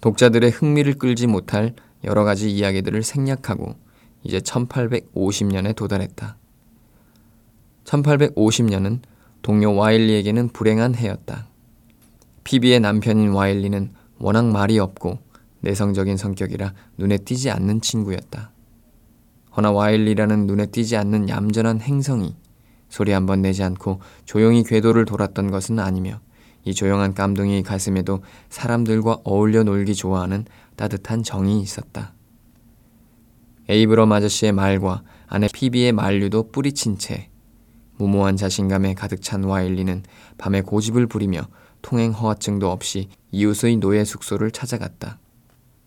독자들의 흥미를 끌지 못할 여러 가지 이야기들을 생략하고 이제 1850년에 도달했다. 1850년은 동료 와일리에게는 불행한 해였다. 피비의 남편인 와일리는 워낙 말이 없고 내성적인 성격이라 눈에 띄지 않는 친구였다. 허나 와일리라는 눈에 띄지 않는 얌전한 행성이 소리 한번 내지 않고 조용히 궤도를 돌았던 것은 아니며 이 조용한 깜둥이 가슴에도 사람들과 어울려 놀기 좋아하는 따뜻한 정이 있었다. 에이브럼 아저씨의 말과 아내 피비의 만류도 뿌리친 채 무모한 자신감에 가득 찬 와일리는 밤에 고집을 부리며 통행 허가증도 없이 이웃의 노예 숙소를 찾아갔다.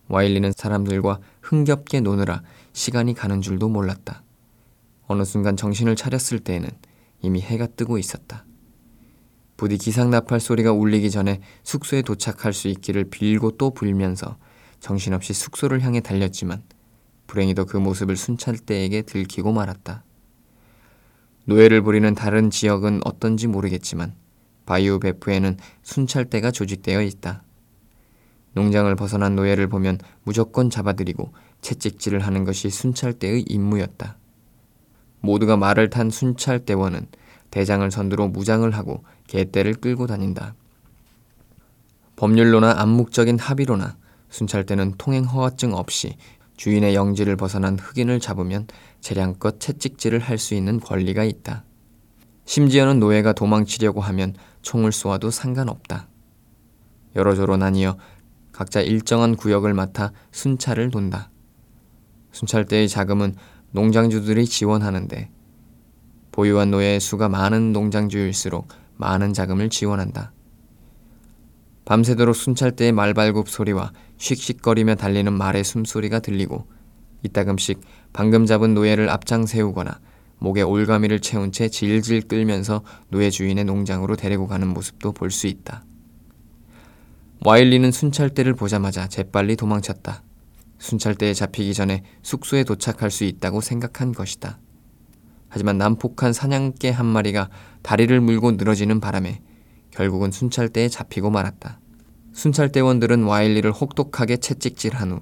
와일리는 사람들과 흥겹게 노느라 시간이 가는 줄도 몰랐다. 어느 순간 정신을 차렸을 때에는 이미 해가 뜨고 있었다. 부디 기상나팔 소리가 울리기 전에 숙소에 도착할 수 있기를 빌고 또 불면서 정신없이 숙소를 향해 달렸지만 불행히도 그 모습을 순찰대에게 들키고 말았다. 노예를 부리는 다른 지역은 어떤지 모르겠지만 바이오 베프에는 순찰대가 조직되어 있다. 농장을 벗어난 노예를 보면 무조건 잡아들이고 채찍질을 하는 것이 순찰대의 임무였다. 모두가 말을 탄 순찰대원은 대장을 선두로 무장을 하고 개떼를 끌고 다닌다. 법률로나 암묵적인 합의로나 순찰대는 통행 허가증 없이 주인의 영지를 벗어난 흑인을 잡으면 재량껏 채찍질을 할 수 있는 권리가 있다. 심지어는 노예가 도망치려고 하면 총을 쏘아도 상관없다. 여러조로 나뉘어 각자 일정한 구역을 맡아 순찰을 돈다. 순찰대의 자금은 농장주들이 지원하는데 보유한 노예의 수가 많은 농장주일수록 많은 자금을 지원한다. 밤새도록 순찰대의 말발굽 소리와 씩씩거리며 달리는 말의 숨소리가 들리고 이따금씩 방금 잡은 노예를 앞장 세우거나 목에 올가미를 채운 채 질질 끌면서 노예 주인의 농장으로 데리고 가는 모습도 볼 수 있다. 와일리는 순찰대를 보자마자 재빨리 도망쳤다. 순찰대에 잡히기 전에 숙소에 도착할 수 있다고 생각한 것이다. 하지만 난폭한 사냥개 한 마리가 다리를 물고 늘어지는 바람에 결국은 순찰대에 잡히고 말았다. 순찰대원들은 와일리를 혹독하게 채찍질한 후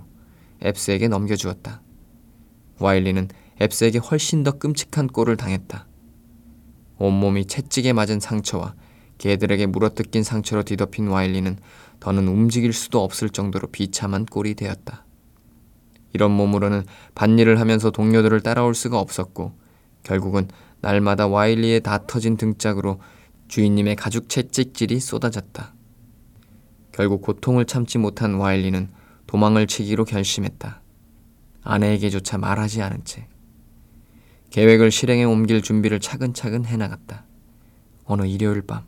앱스에게 넘겨주었다. 와일리는 앱스에게 훨씬 더 끔찍한 꼴을 당했다. 온몸이 채찍에 맞은 상처와 개들에게 물어뜯긴 상처로 뒤덮인 와일리는 더는 움직일 수도 없을 정도로 비참한 꼴이 되었다. 이런 몸으로는 밭일을 하면서 동료들을 따라올 수가 없었고 결국은 날마다 와일리의 다 터진 등짝으로 주인님의 가죽 채찍질이 쏟아졌다. 결국 고통을 참지 못한 와일리는 도망을 치기로 결심했다. 아내에게조차 말하지 않은 채. 계획을 실행에 옮길 준비를 차근차근 해나갔다. 어느 일요일 밤,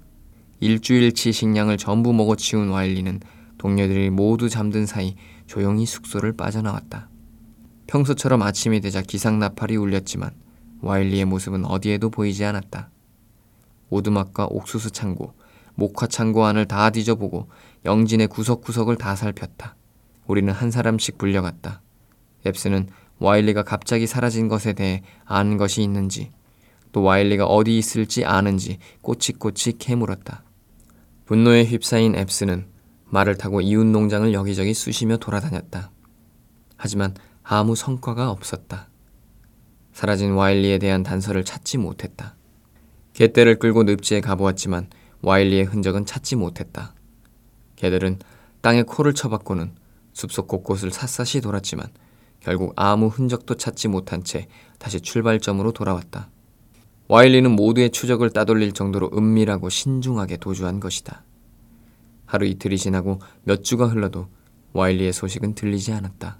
일주일치 식량을 전부 먹어치운 와일리는 동료들이 모두 잠든 사이 조용히 숙소를 빠져나왔다. 평소처럼 아침이 되자 기상 나팔이 울렸지만 와일리의 모습은 어디에도 보이지 않았다. 오두막과 옥수수 창고, 목화 창고 안을 다 뒤져보고 영진의 구석구석을 다 살폈다. 우리는 한 사람씩 불려갔다. 앱스는 와일리가 갑자기 사라진 것에 대해 아는 것이 있는지, 또 와일리가 어디 있을지 아는지 꼬치꼬치 캐물었다. 분노에 휩싸인 앱스는 말을 타고 이웃 농장을 여기저기 쑤시며 돌아다녔다. 하지만 아무 성과가 없었다. 사라진 와일리에 대한 단서를 찾지 못했다. 개떼를 끌고 늪지에 가보았지만 와일리의 흔적은 찾지 못했다. 개들은 땅에 코를 쳐박고는 숲속 곳곳을 샅샅이 돌았지만 결국 아무 흔적도 찾지 못한 채 다시 출발점으로 돌아왔다. 와일리는 모두의 추적을 따돌릴 정도로 은밀하고 신중하게 도주한 것이다. 하루 이틀이 지나고 몇 주가 흘러도 와일리의 소식은 들리지 않았다.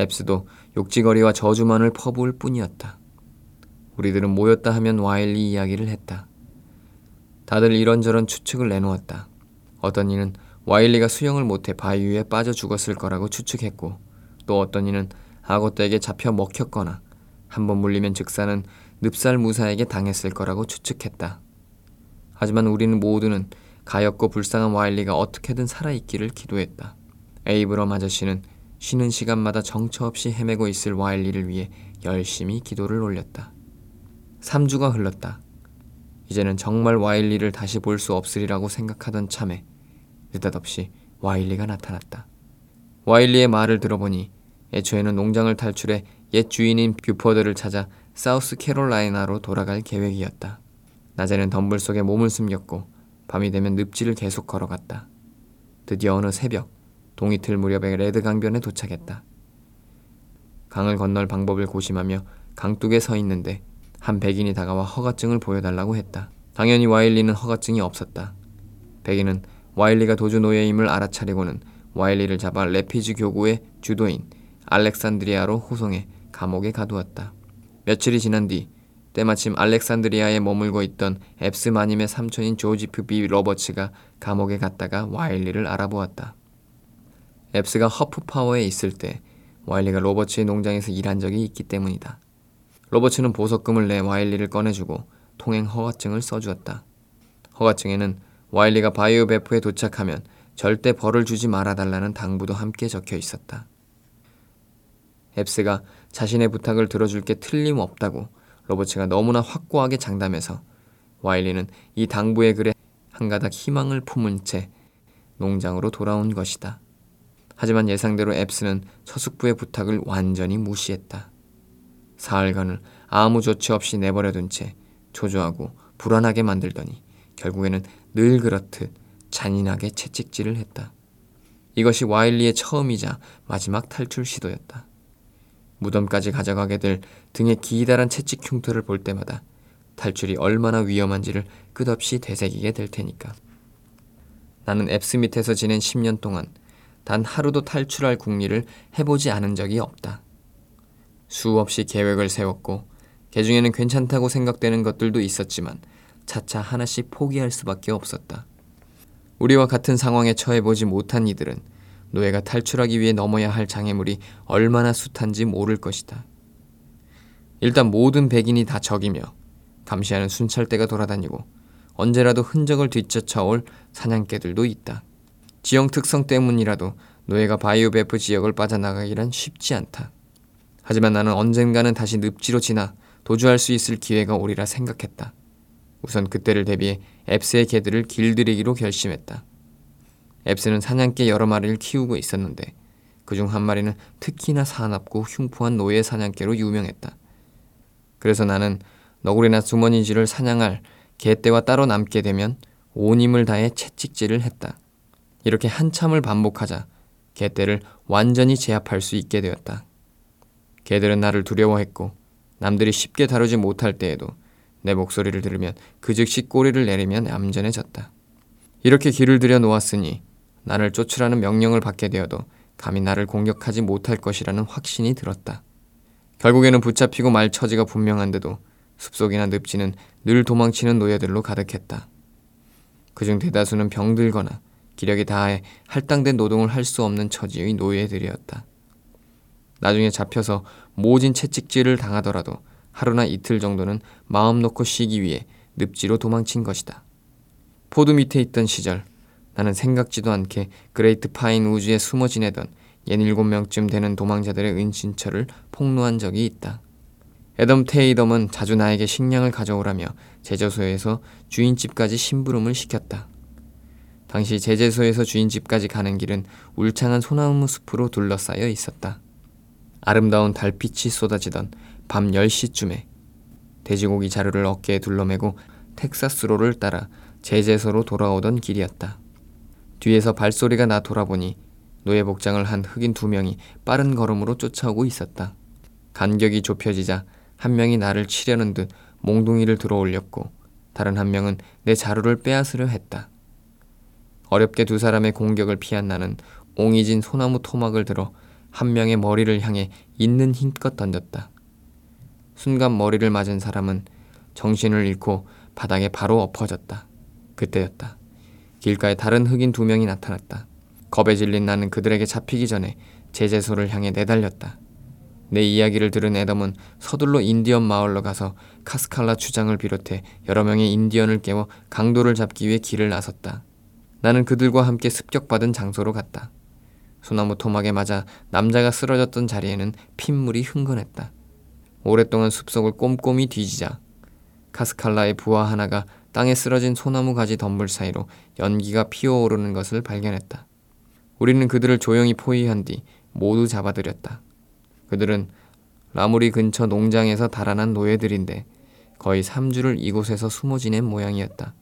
앱스도 욕지거리와 저주만을 퍼부을 뿐이었다. 우리들은 모였다 하면 와일리 이야기를 했다. 다들 이런저런 추측을 내놓았다. 어떤 이는 와일리가 수영을 못해 바위 위에 빠져 죽었을 거라고 추측했고 또 어떤 이는 악어떼에게 잡혀 먹혔거나 한 번 물리면 즉사는 늪살 무사에게 당했을 거라고 추측했다. 하지만 우리는 모두는 가엾고 불쌍한 와일리가 어떻게든 살아있기를 기도했다. 에이브럼 아저씨는 쉬는 시간마다 정처 없이 헤매고 있을 와일리를 위해 열심히 기도를 올렸다. 3주가 흘렀다. 이제는 정말 와일리를 다시 볼 수 없으리라고 생각하던 참에 느닷없이 와일리가 나타났다. 와일리의 말을 들어보니 애초에는 농장을 탈출해 옛 주인인 뷰퍼드를 찾아 사우스 캐롤라이나로 돌아갈 계획이었다. 낮에는 덤불 속에 몸을 숨겼고 밤이 되면 늪지를 계속 걸어갔다. 드디어 어느 새벽 동이틀 무렵에 레드 강변에 도착했다. 강을 건널 방법을 고심하며 강둑에 서 있는데 한 백인이 다가와 허가증을 보여달라고 했다. 당연히 와일리는 허가증이 없었다. 백인은 와일리가 도주 노예임을 알아차리고는 와일리를 잡아 레피즈 교구의 주도인 알렉산드리아로 호송해 감옥에 가두었다. 며칠이 지난 뒤 때마침 알렉산드리아에 머물고 있던 앱스 마님의 삼촌인 조지프 비 로버츠가 감옥에 갔다가 와일리를 알아보았다. 앱스가 허프파워에 있을 때 와일리가 로버츠의 농장에서 일한 적이 있기 때문이다. 로버츠는 보석금을 내 와일리를 꺼내주고 통행 허가증을 써주었다. 허가증에는 와일리가 바이오 베프에 도착하면 절대 벌을 주지 말아달라는 당부도 함께 적혀 있었다. 앱스가 자신의 부탁을 들어줄 게 틀림없다고 로버츠가 너무나 확고하게 장담해서 와일리는 이 당부의 글에 한가닥 희망을 품은 채 농장으로 돌아온 것이다. 하지만 예상대로 앱스는 처숙부의 부탁을 완전히 무시했다. 사흘간을 아무 조치 없이 내버려둔 채 초조하고 불안하게 만들더니 결국에는 늘 그렇듯 잔인하게 채찍질을 했다. 이것이 와일리의 처음이자 마지막 탈출 시도였다. 무덤까지 가져가게 될 등에 기다란 채찍 흉터를 볼 때마다 탈출이 얼마나 위험한지를 끝없이 되새기게 될 테니까. 나는 앱스 밑에서 지낸 10년 동안 단 하루도 탈출할 궁리를 해보지 않은 적이 없다. 수없이 계획을 세웠고 개 중에는 괜찮다고 생각되는 것들도 있었지만 차차 하나씩 포기할 수밖에 없었다. 우리와 같은 상황에 처해보지 못한 이들은 노예가 탈출하기 위해 넘어야 할 장애물이 얼마나 숱한지 모를 것이다. 일단 모든 백인이 다 적이며 감시하는 순찰대가 돌아다니고 언제라도 흔적을 뒤쫓아올 사냥개들도 있다. 지형 특성 때문이라도 노예가 바이오베프 지역을 빠져나가기란 쉽지 않다. 하지만 나는 언젠가는 다시 늪지로 지나 도주할 수 있을 기회가 오리라 생각했다. 우선 그때를 대비해 앱스의 개들을 길들이기로 결심했다. 앱스는 사냥개 여러 마리를 키우고 있었는데 그중 한 마리는 특히나 사납고 흉포한 노예 사냥개로 유명했다. 그래서 나는 너구리나 주머니쥐를 사냥할 개떼와 따로 남게 되면 온 힘을 다해 채찍질을 했다. 이렇게 한참을 반복하자 개떼를 완전히 제압할 수 있게 되었다. 개들은 나를 두려워했고 남들이 쉽게 다루지 못할 때에도 내 목소리를 들으면 그 즉시 꼬리를 내리면 얌전해졌다. 이렇게 길을 들여 놓았으니 나를 쫓으라는 명령을 받게 되어도 감히 나를 공격하지 못할 것이라는 확신이 들었다. 결국에는 붙잡히고 말 처지가 분명한데도 숲속이나 늪지는 늘 도망치는 노예들로 가득했다. 그중 대다수는 병들거나 기력이 다해 할당된 노동을 할 수 없는 처지의 노예들이었다. 나중에 잡혀서 모진 채찍질을 당하더라도 하루나 이틀 정도는 마음 놓고 쉬기 위해 늪지로 도망친 것이다. 포드 밑에 있던 시절 나는 생각지도 않게 그레이트 파인 우즈에 숨어 지내던 67명쯤 되는 도망자들의 은신처를 폭로한 적이 있다. 애덤 테이덤은 자주 나에게 식량을 가져오라며 제재소에서 주인집까지 심부름을 시켰다. 당시 제재소에서 주인집까지 가는 길은 울창한 소나무 숲으로 둘러싸여 있었다. 아름다운 달빛이 쏟아지던 밤 10시쯤에 돼지고기 자루를 어깨에 둘러매고 텍사스로를 따라 제재소로 돌아오던 길이었다. 뒤에서 발소리가 나 돌아보니 노예 복장을 한 흑인 두 명이 빠른 걸음으로 쫓아오고 있었다. 간격이 좁혀지자 한 명이 나를 치려는 듯 몽둥이를 들어 올렸고 다른 한 명은 내 자루를 빼앗으려 했다. 어렵게 두 사람의 공격을 피한 나는 옹이진 소나무 토막을 들어 한 명의 머리를 향해 있는 힘껏 던졌다. 순간 머리를 맞은 사람은 정신을 잃고 바닥에 바로 엎어졌다. 그때였다. 길가에 다른 흑인 두 명이 나타났다. 겁에 질린 나는 그들에게 잡히기 전에 제재소를 향해 내달렸다. 내 이야기를 들은 애덤은 서둘러 인디언 마을로 가서 카스칼라 주장을 비롯해 여러 명의 인디언을 깨워 강도를 잡기 위해 길을 나섰다. 나는 그들과 함께 습격받은 장소로 갔다. 소나무 토막에 맞아 남자가 쓰러졌던 자리에는 핏물이 흥건했다. 오랫동안 숲속을 꼼꼼히 뒤지자 카스칼라의 부하 하나가 땅에 쓰러진 소나무 가지 덤불 사이로 연기가 피어오르는 것을 발견했다. 우리는 그들을 조용히 포위한 뒤 모두 잡아들였다. 그들은 라무리 근처 농장에서 달아난 노예들인데 거의 3주를 이곳에서 숨어 지낸 모양이었다.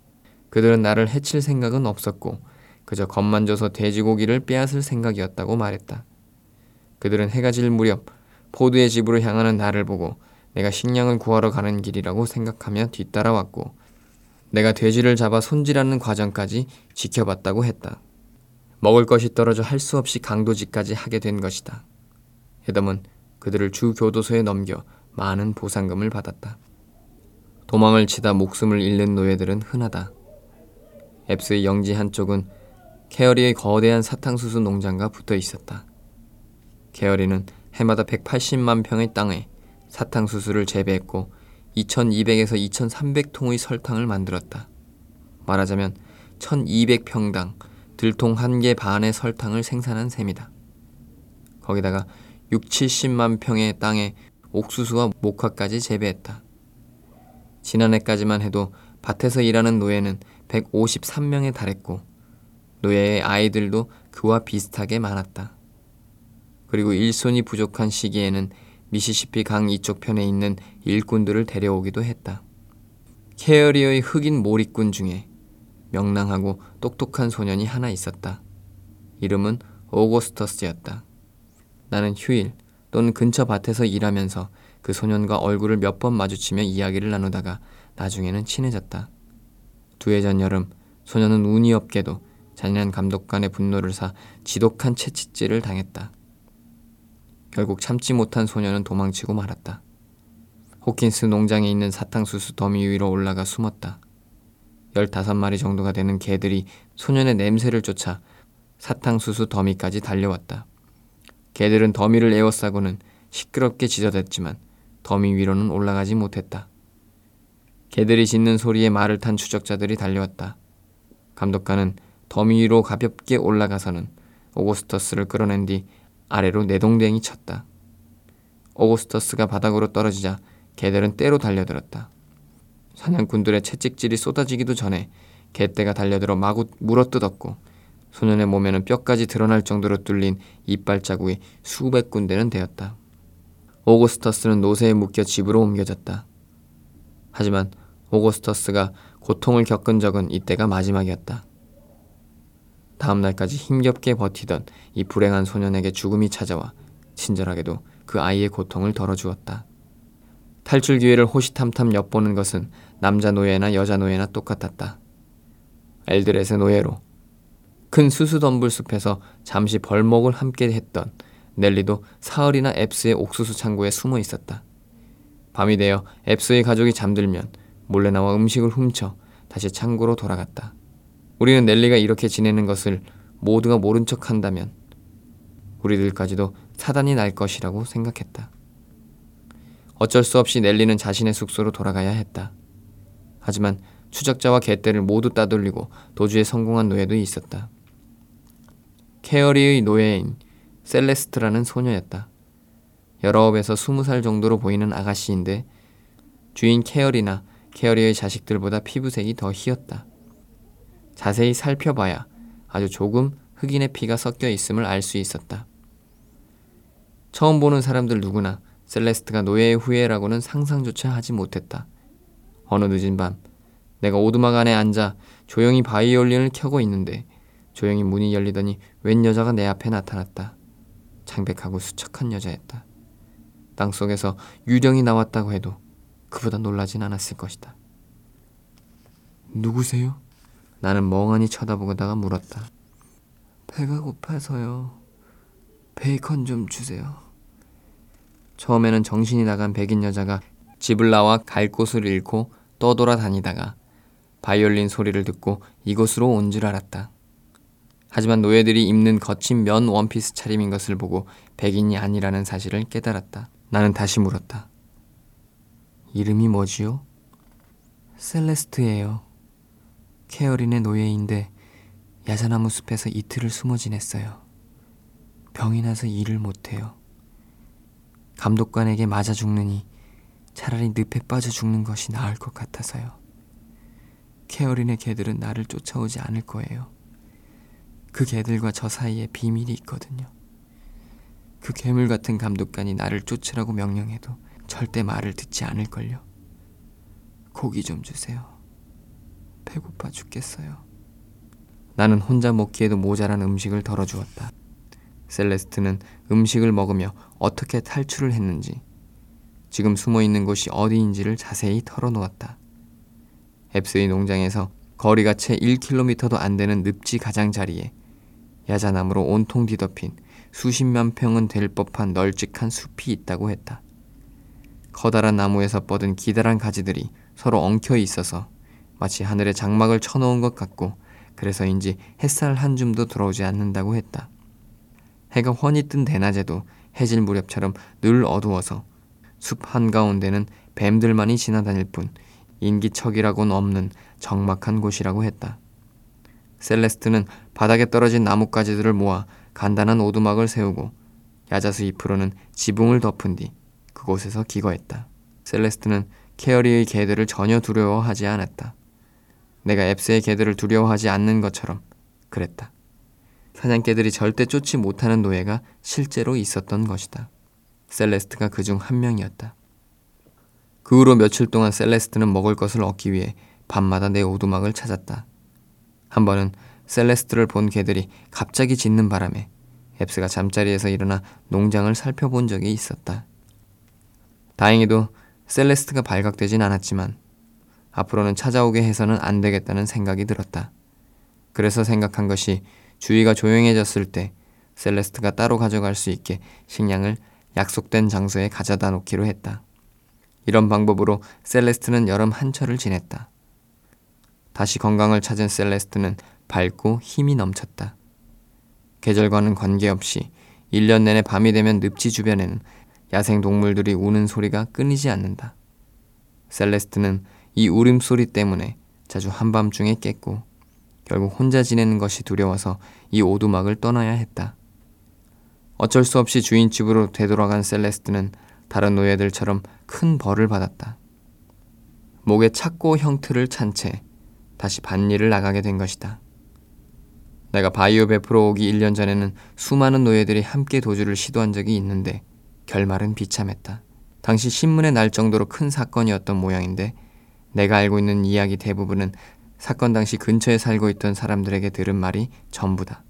그들은 나를 해칠 생각은 없었고 그저 겁만 줘서 돼지고기를 빼앗을 생각이었다고 말했다. 그들은 해가 질 무렵 포드의 집으로 향하는 나를 보고 내가 식량을 구하러 가는 길이라고 생각하며 뒤따라왔고 내가 돼지를 잡아 손질하는 과정까지 지켜봤다고 했다. 먹을 것이 떨어져 할 수 없이 강도질까지 하게 된 것이다. 해덤은 그들을 주 교도소에 넘겨 많은 보상금을 받았다. 도망을 치다 목숨을 잃는 노예들은 흔하다. 앱스의 영지 한쪽은 케어리의 거대한 사탕수수 농장과 붙어 있었다. 케어리는 해마다 180만 평의 땅에 사탕수수를 재배했고 2200에서 2300통의 설탕을 만들었다. 말하자면 1200평당 들통 한 개 반의 설탕을 생산한 셈이다. 거기다가 6, 70만 평의 땅에 옥수수와 목화까지 재배했다. 지난해까지만 해도 밭에서 일하는 노예는 153명에 달했고 노예의 아이들도 그와 비슷하게 많았다. 그리고 일손이 부족한 시기에는 미시시피 강 이쪽 편에 있는 일꾼들을 데려오기도 했다. 케어리어의 흑인 몰입꾼 중에 명랑하고 똑똑한 소년이 하나 있었다. 이름은 오고스터스였다. 나는 휴일 또는 근처 밭에서 일하면서 그 소년과 얼굴을 몇 번 마주치며 이야기를 나누다가 나중에는 친해졌다. 두 해 전 여름 소년은 운이 없게도 잔인한 감독관의 분노를 사 지독한 채찍질을 당했다. 결국 참지 못한 소년은 도망치고 말았다. 호킨스 농장에 있는 사탕수수 더미 위로 올라가 숨었다. 15마리 정도가 되는 개들이 소년의 냄새를 쫓아 사탕수수 더미까지 달려왔다. 개들은 더미를 에워싸고는 시끄럽게 짖어댔지만 더미 위로는 올라가지 못했다. 개들이 짖는 소리에 말을 탄 추적자들이 달려왔다. 감독관은 더미 위로 가볍게 올라가서는 오거스터스를 끌어낸 뒤 아래로 내동댕이 쳤다. 오거스터스가 바닥으로 떨어지자 개들은 때로 달려들었다. 사냥꾼들의 채찍질이 쏟아지기도 전에 개떼가 달려들어 마구 물어뜯었고 소년의 몸에는 뼈까지 드러날 정도로 뚫린 이빨 자국이 수백 군데는 되었다. 오고스터스는 노새에 묶여 집으로 옮겨졌다. 하지만 오고스터스가 고통을 겪은 적은 이때가 마지막이었다. 다음 날까지 힘겹게 버티던 이 불행한 소년에게 죽음이 찾아와 친절하게도 그 아이의 고통을 덜어주었다. 탈출 기회를 호시탐탐 엿보는 것은 남자 노예나 여자 노예나 똑같았다. 엘드렛의 노예로 큰 수수덤불 숲에서 잠시 벌목을 함께 했던 넬리도 사흘이나 앱스의 옥수수 창고에 숨어 있었다. 밤이 되어 앱스의 가족이 잠들면 몰래 나와 음식을 훔쳐 다시 창고로 돌아갔다. 우리는 넬리가 이렇게 지내는 것을 모두가 모른 척 한다면 우리들까지도 사단이 날 것이라고 생각했다. 어쩔 수 없이 넬리는 자신의 숙소로 돌아가야 했다. 하지만 추적자와 개떼를 모두 따돌리고 도주에 성공한 노예도 있었다. 케어리의 노예인 셀레스트라는 소녀였다. 열아홉에서 스무 살 정도로 보이는 아가씨인데 주인 케어리나 케어리의 자식들보다 피부색이 더 희었다. 자세히 살펴봐야 아주 조금 흑인의 피가 섞여 있음을 알 수 있었다. 처음 보는 사람들 누구나 셀레스트가 노예의 후예라고는 상상조차 하지 못했다. 어느 늦은 밤 내가 오두막 안에 앉아 조용히 바이올린을 켜고 있는데 조용히 문이 열리더니 웬 여자가 내 앞에 나타났다. 창백하고 수척한 여자였다. 땅속에서 유령이 나왔다고 해도 그보다 놀라진 않았을 것이다. 누구세요? 나는 멍하니 쳐다보다가 물었다. 배가 고파서요. 베이컨 좀 주세요. 처음에는 정신이 나간 백인 여자가 집을 나와 갈 곳을 잃고 떠돌아다니다가 바이올린 소리를 듣고 이곳으로 온 줄 알았다. 하지만 노예들이 입는 거친 면 원피스 차림인 것을 보고 백인이 아니라는 사실을 깨달았다. 나는 다시 물었다. 이름이 뭐지요? 셀레스트예요. 케어린의 노예인데 야자나무 숲에서 이틀을 숨어 지냈어요. 병이 나서 일을 못해요. 감독관에게 맞아 죽느니 차라리 늪에 빠져 죽는 것이 나을 것 같아서요. 케어린의 개들은 나를 쫓아오지 않을 거예요. 그 개들과 저 사이에 비밀이 있거든요. 그 괴물 같은 감독관이 나를 쫓으라고 명령해도 절대 말을 듣지 않을걸요. 고기 좀 주세요. 배고파 죽겠어요. 나는 혼자 먹기에도 모자란 음식을 덜어주었다. 셀레스트는 음식을 먹으며 어떻게 탈출을 했는지, 지금 숨어 있는 곳이 어디인지를 자세히 털어놓았다. 앱스의 농장에서 거리가 채 1km도 안 되는 늪지 가장자리에 야자나무로 온통 뒤덮인 수십만 평은 될 법한 널찍한 숲이 있다고 했다. 커다란 나무에서 뻗은 기다란 가지들이 서로 엉켜 있어서 마치 하늘에 장막을 쳐놓은 것 같고 그래서인지 햇살 한 줌도 들어오지 않는다고 했다. 해가 훤히 뜬 대낮에도 해질 무렵처럼 늘 어두워서 숲 한가운데는 뱀들만이 지나다닐 뿐 인기척이라고는 없는 적막한 곳이라고 했다. 셀레스트는 바닥에 떨어진 나뭇가지들을 모아 간단한 오두막을 세우고 야자수 잎으로는 지붕을 덮은 뒤 그곳에서 기거했다. 셀레스트는 케어리의 개들을 전혀 두려워하지 않았다. 내가 엡스의 개들을 두려워하지 않는 것처럼 그랬다. 사냥개들이 절대 쫓지 못하는 노예가 실제로 있었던 것이다. 셀레스트가 그 중 한 명이었다. 그 후로 며칠 동안 셀레스트는 먹을 것을 얻기 위해 밤마다 내 오두막을 찾았다. 한 번은 셀레스트를 본 개들이 갑자기 짖는 바람에 엡스가 잠자리에서 일어나 농장을 살펴본 적이 있었다. 다행히도 셀레스트가 발각되진 않았지만 앞으로는 찾아오게 해서는 안 되겠다는 생각이 들었다. 그래서 생각한 것이 주위가 조용해졌을 때 셀레스트가 따로 가져갈 수 있게 식량을 약속된 장소에 가져다 놓기로 했다. 이런 방법으로 셀레스트는 여름 한철을 지냈다. 다시 건강을 찾은 셀레스트는 밝고 힘이 넘쳤다. 계절과는 관계없이 1년 내내 밤이 되면 늪지 주변에는 야생 동물들이 우는 소리가 끊이지 않는다. 셀레스트는 이 울음소리 때문에 자주 한밤중에 깼고 결국 혼자 지내는 것이 두려워서 이 오두막을 떠나야 했다. 어쩔 수 없이 주인 집으로 되돌아간 셀레스트는 다른 노예들처럼 큰 벌을 받았다. 목에 착고 형틀을 찬 채 다시 반일을 나가게 된 것이다. 내가 바이오 베프로 오기 1년 전에는 수많은 노예들이 함께 도주를 시도한 적이 있는데 결말은 비참했다. 당시 신문에 날 정도로 큰 사건이었던 모양인데 내가 알고 있는 이야기 대부분은 사건 당시 근처에 살고 있던 사람들에게 들은 말이 전부다.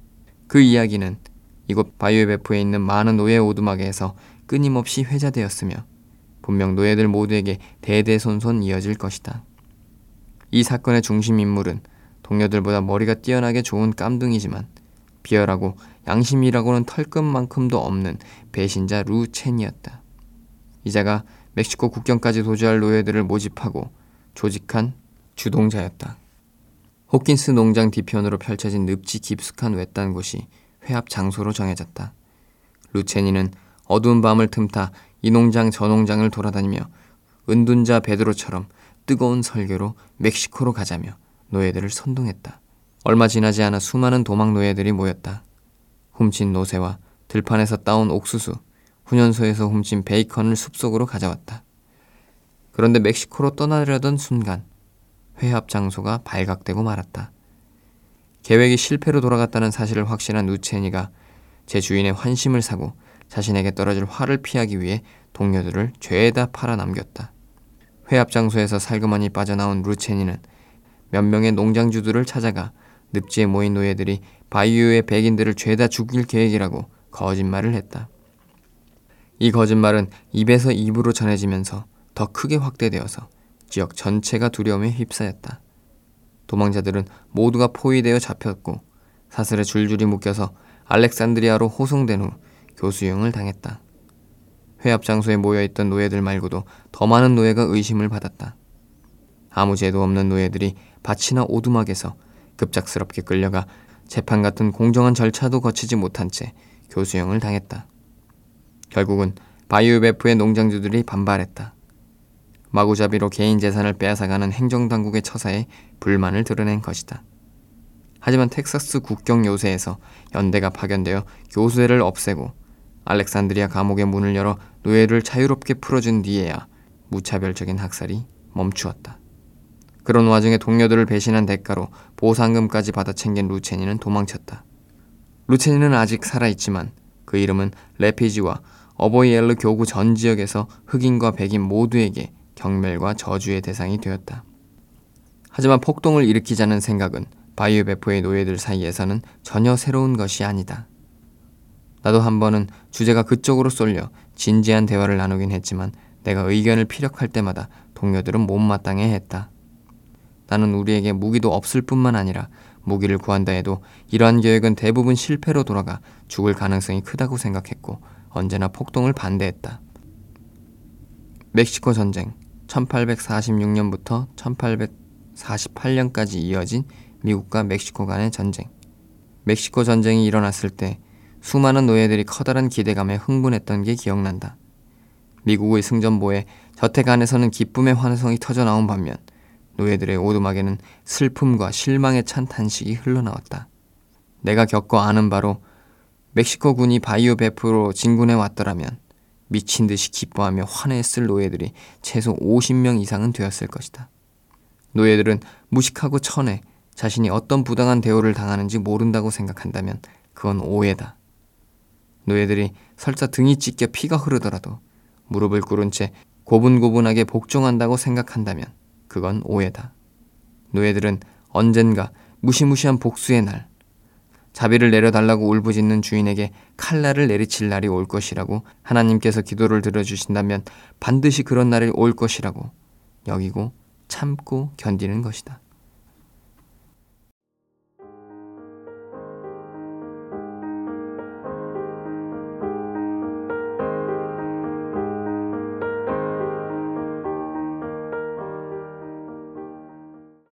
그 이야기는 이곳 바이오베프에 있는 많은 노예 오두막에서 끊임없이 회자되었으며 분명 노예들 모두에게 대대손손 이어질 것이다. 이 사건의 중심 인물은 동료들보다 머리가 뛰어나게 좋은 깜둥이지만 비열하고 양심이라고는 털끝만큼도 없는 배신자 루 첸이었다. 이자가 멕시코 국경까지 도주할 노예들을 모집하고 조직한 주동자였다. 호킨스 농장 뒤편으로 펼쳐진 늪지 깊숙한 외딴 곳이 회합 장소로 정해졌다. 루체니는 어두운 밤을 틈타 이 농장 저 농장을 돌아다니며 은둔자 베드로처럼 뜨거운 설교로 멕시코로 가자며 노예들을 선동했다. 얼마 지나지 않아 수많은 도망 노예들이 모였다. 훔친 노새와 들판에서 따온 옥수수, 훈련소에서 훔친 베이컨을 숲속으로 가져왔다. 그런데 멕시코로 떠나려던 순간 회합 장소가 발각되고 말았다. 계획이 실패로 돌아갔다는 사실을 확신한 누체니가 제 주인의 환심을 사고 자신에게 떨어질 화를 피하기 위해 동료들을 죄에다 팔아 남겼다. 회합 장소에서 살그머니 빠져나온 루체니는 몇 명의 농장주들을 찾아가 늪지에 모인 노예들이 바이오의 백인들을 죄다 죽일 계획이라고 거짓말을 했다. 이 거짓말은 입에서 입으로 전해지면서 더 크게 확대되어서 지역 전체가 두려움에 휩싸였다. 도망자들은 모두가 포위되어 잡혔고 사슬에 줄줄이 묶여서 알렉산드리아로 호송된 후 교수형을 당했다. 회합 장소에 모여있던 노예들 말고도 더 많은 노예가 의심을 받았다. 아무 죄도 없는 노예들이 밭이나 오두막에서 급작스럽게 끌려가 재판 같은 공정한 절차도 거치지 못한 채 교수형을 당했다. 결국은 바이오베프의 농장주들이 반발했다. 마구잡이로 개인 재산을 빼앗아가는 행정당국의 처사에 불만을 드러낸 것이다. 하지만 텍사스 국경 요새에서 연대가 파견되어 교수회를 없애고 알렉산드리아 감옥의 문을 열어 노예를 자유롭게 풀어준 뒤에야 무차별적인 학살이 멈추었다. 그런 와중에 동료들을 배신한 대가로 보상금까지 받아 챙긴 루체니는 도망쳤다. 루체니는 아직 살아있지만 그 이름은 레피지와 어버이 엘르 교구 전 지역에서 흑인과 백인 모두에게 경멸과 저주의 대상이 되었다. 하지만 폭동을 일으키자는 생각은 바이오 베포의 노예들 사이에서는 전혀 새로운 것이 아니다. 나도 한 번은 주제가 그쪽으로 쏠려 진지한 대화를 나누긴 했지만 내가 의견을 피력할 때마다 동료들은 못마땅해 했다. 나는 우리에게 무기도 없을 뿐만 아니라 무기를 구한다 해도 이러한 계획은 대부분 실패로 돌아가 죽을 가능성이 크다고 생각했고 언제나 폭동을 반대했다. 멕시코 전쟁 1846년부터 1848년까지 이어진 미국과 멕시코 간의 전쟁. 멕시코 전쟁이 일어났을 때 수많은 노예들이 커다란 기대감에 흥분했던 게 기억난다. 미국의 승전보에 저택 안에서는 기쁨의 환성이 터져 나온 반면 노예들의 오두막에는 슬픔과 실망에 찬 탄식이 흘러나왔다. 내가 겪어 아는 바로 멕시코 군이 바이오 베프로 진군해 왔더라면 미친 듯이 기뻐하며 환해했을 노예들이 최소 50명 이상은 되었을 것이다. 노예들은 무식하고 천해 자신이 어떤 부당한 대우를 당하는지 모른다고 생각한다면 그건 오해다. 노예들이 설사 등이 찢겨 피가 흐르더라도 무릎을 꿇은 채 고분고분하게 복종한다고 생각한다면 그건 오해다. 노예들은 언젠가 무시무시한 복수의 날, 자비를 내려달라고 울부짖는 주인에게 칼날을 내리칠 날이 올 것이라고 하나님께서 기도를 들어주신다면 반드시 그런 날이 올 것이라고 여기고 참고 견디는 것이다.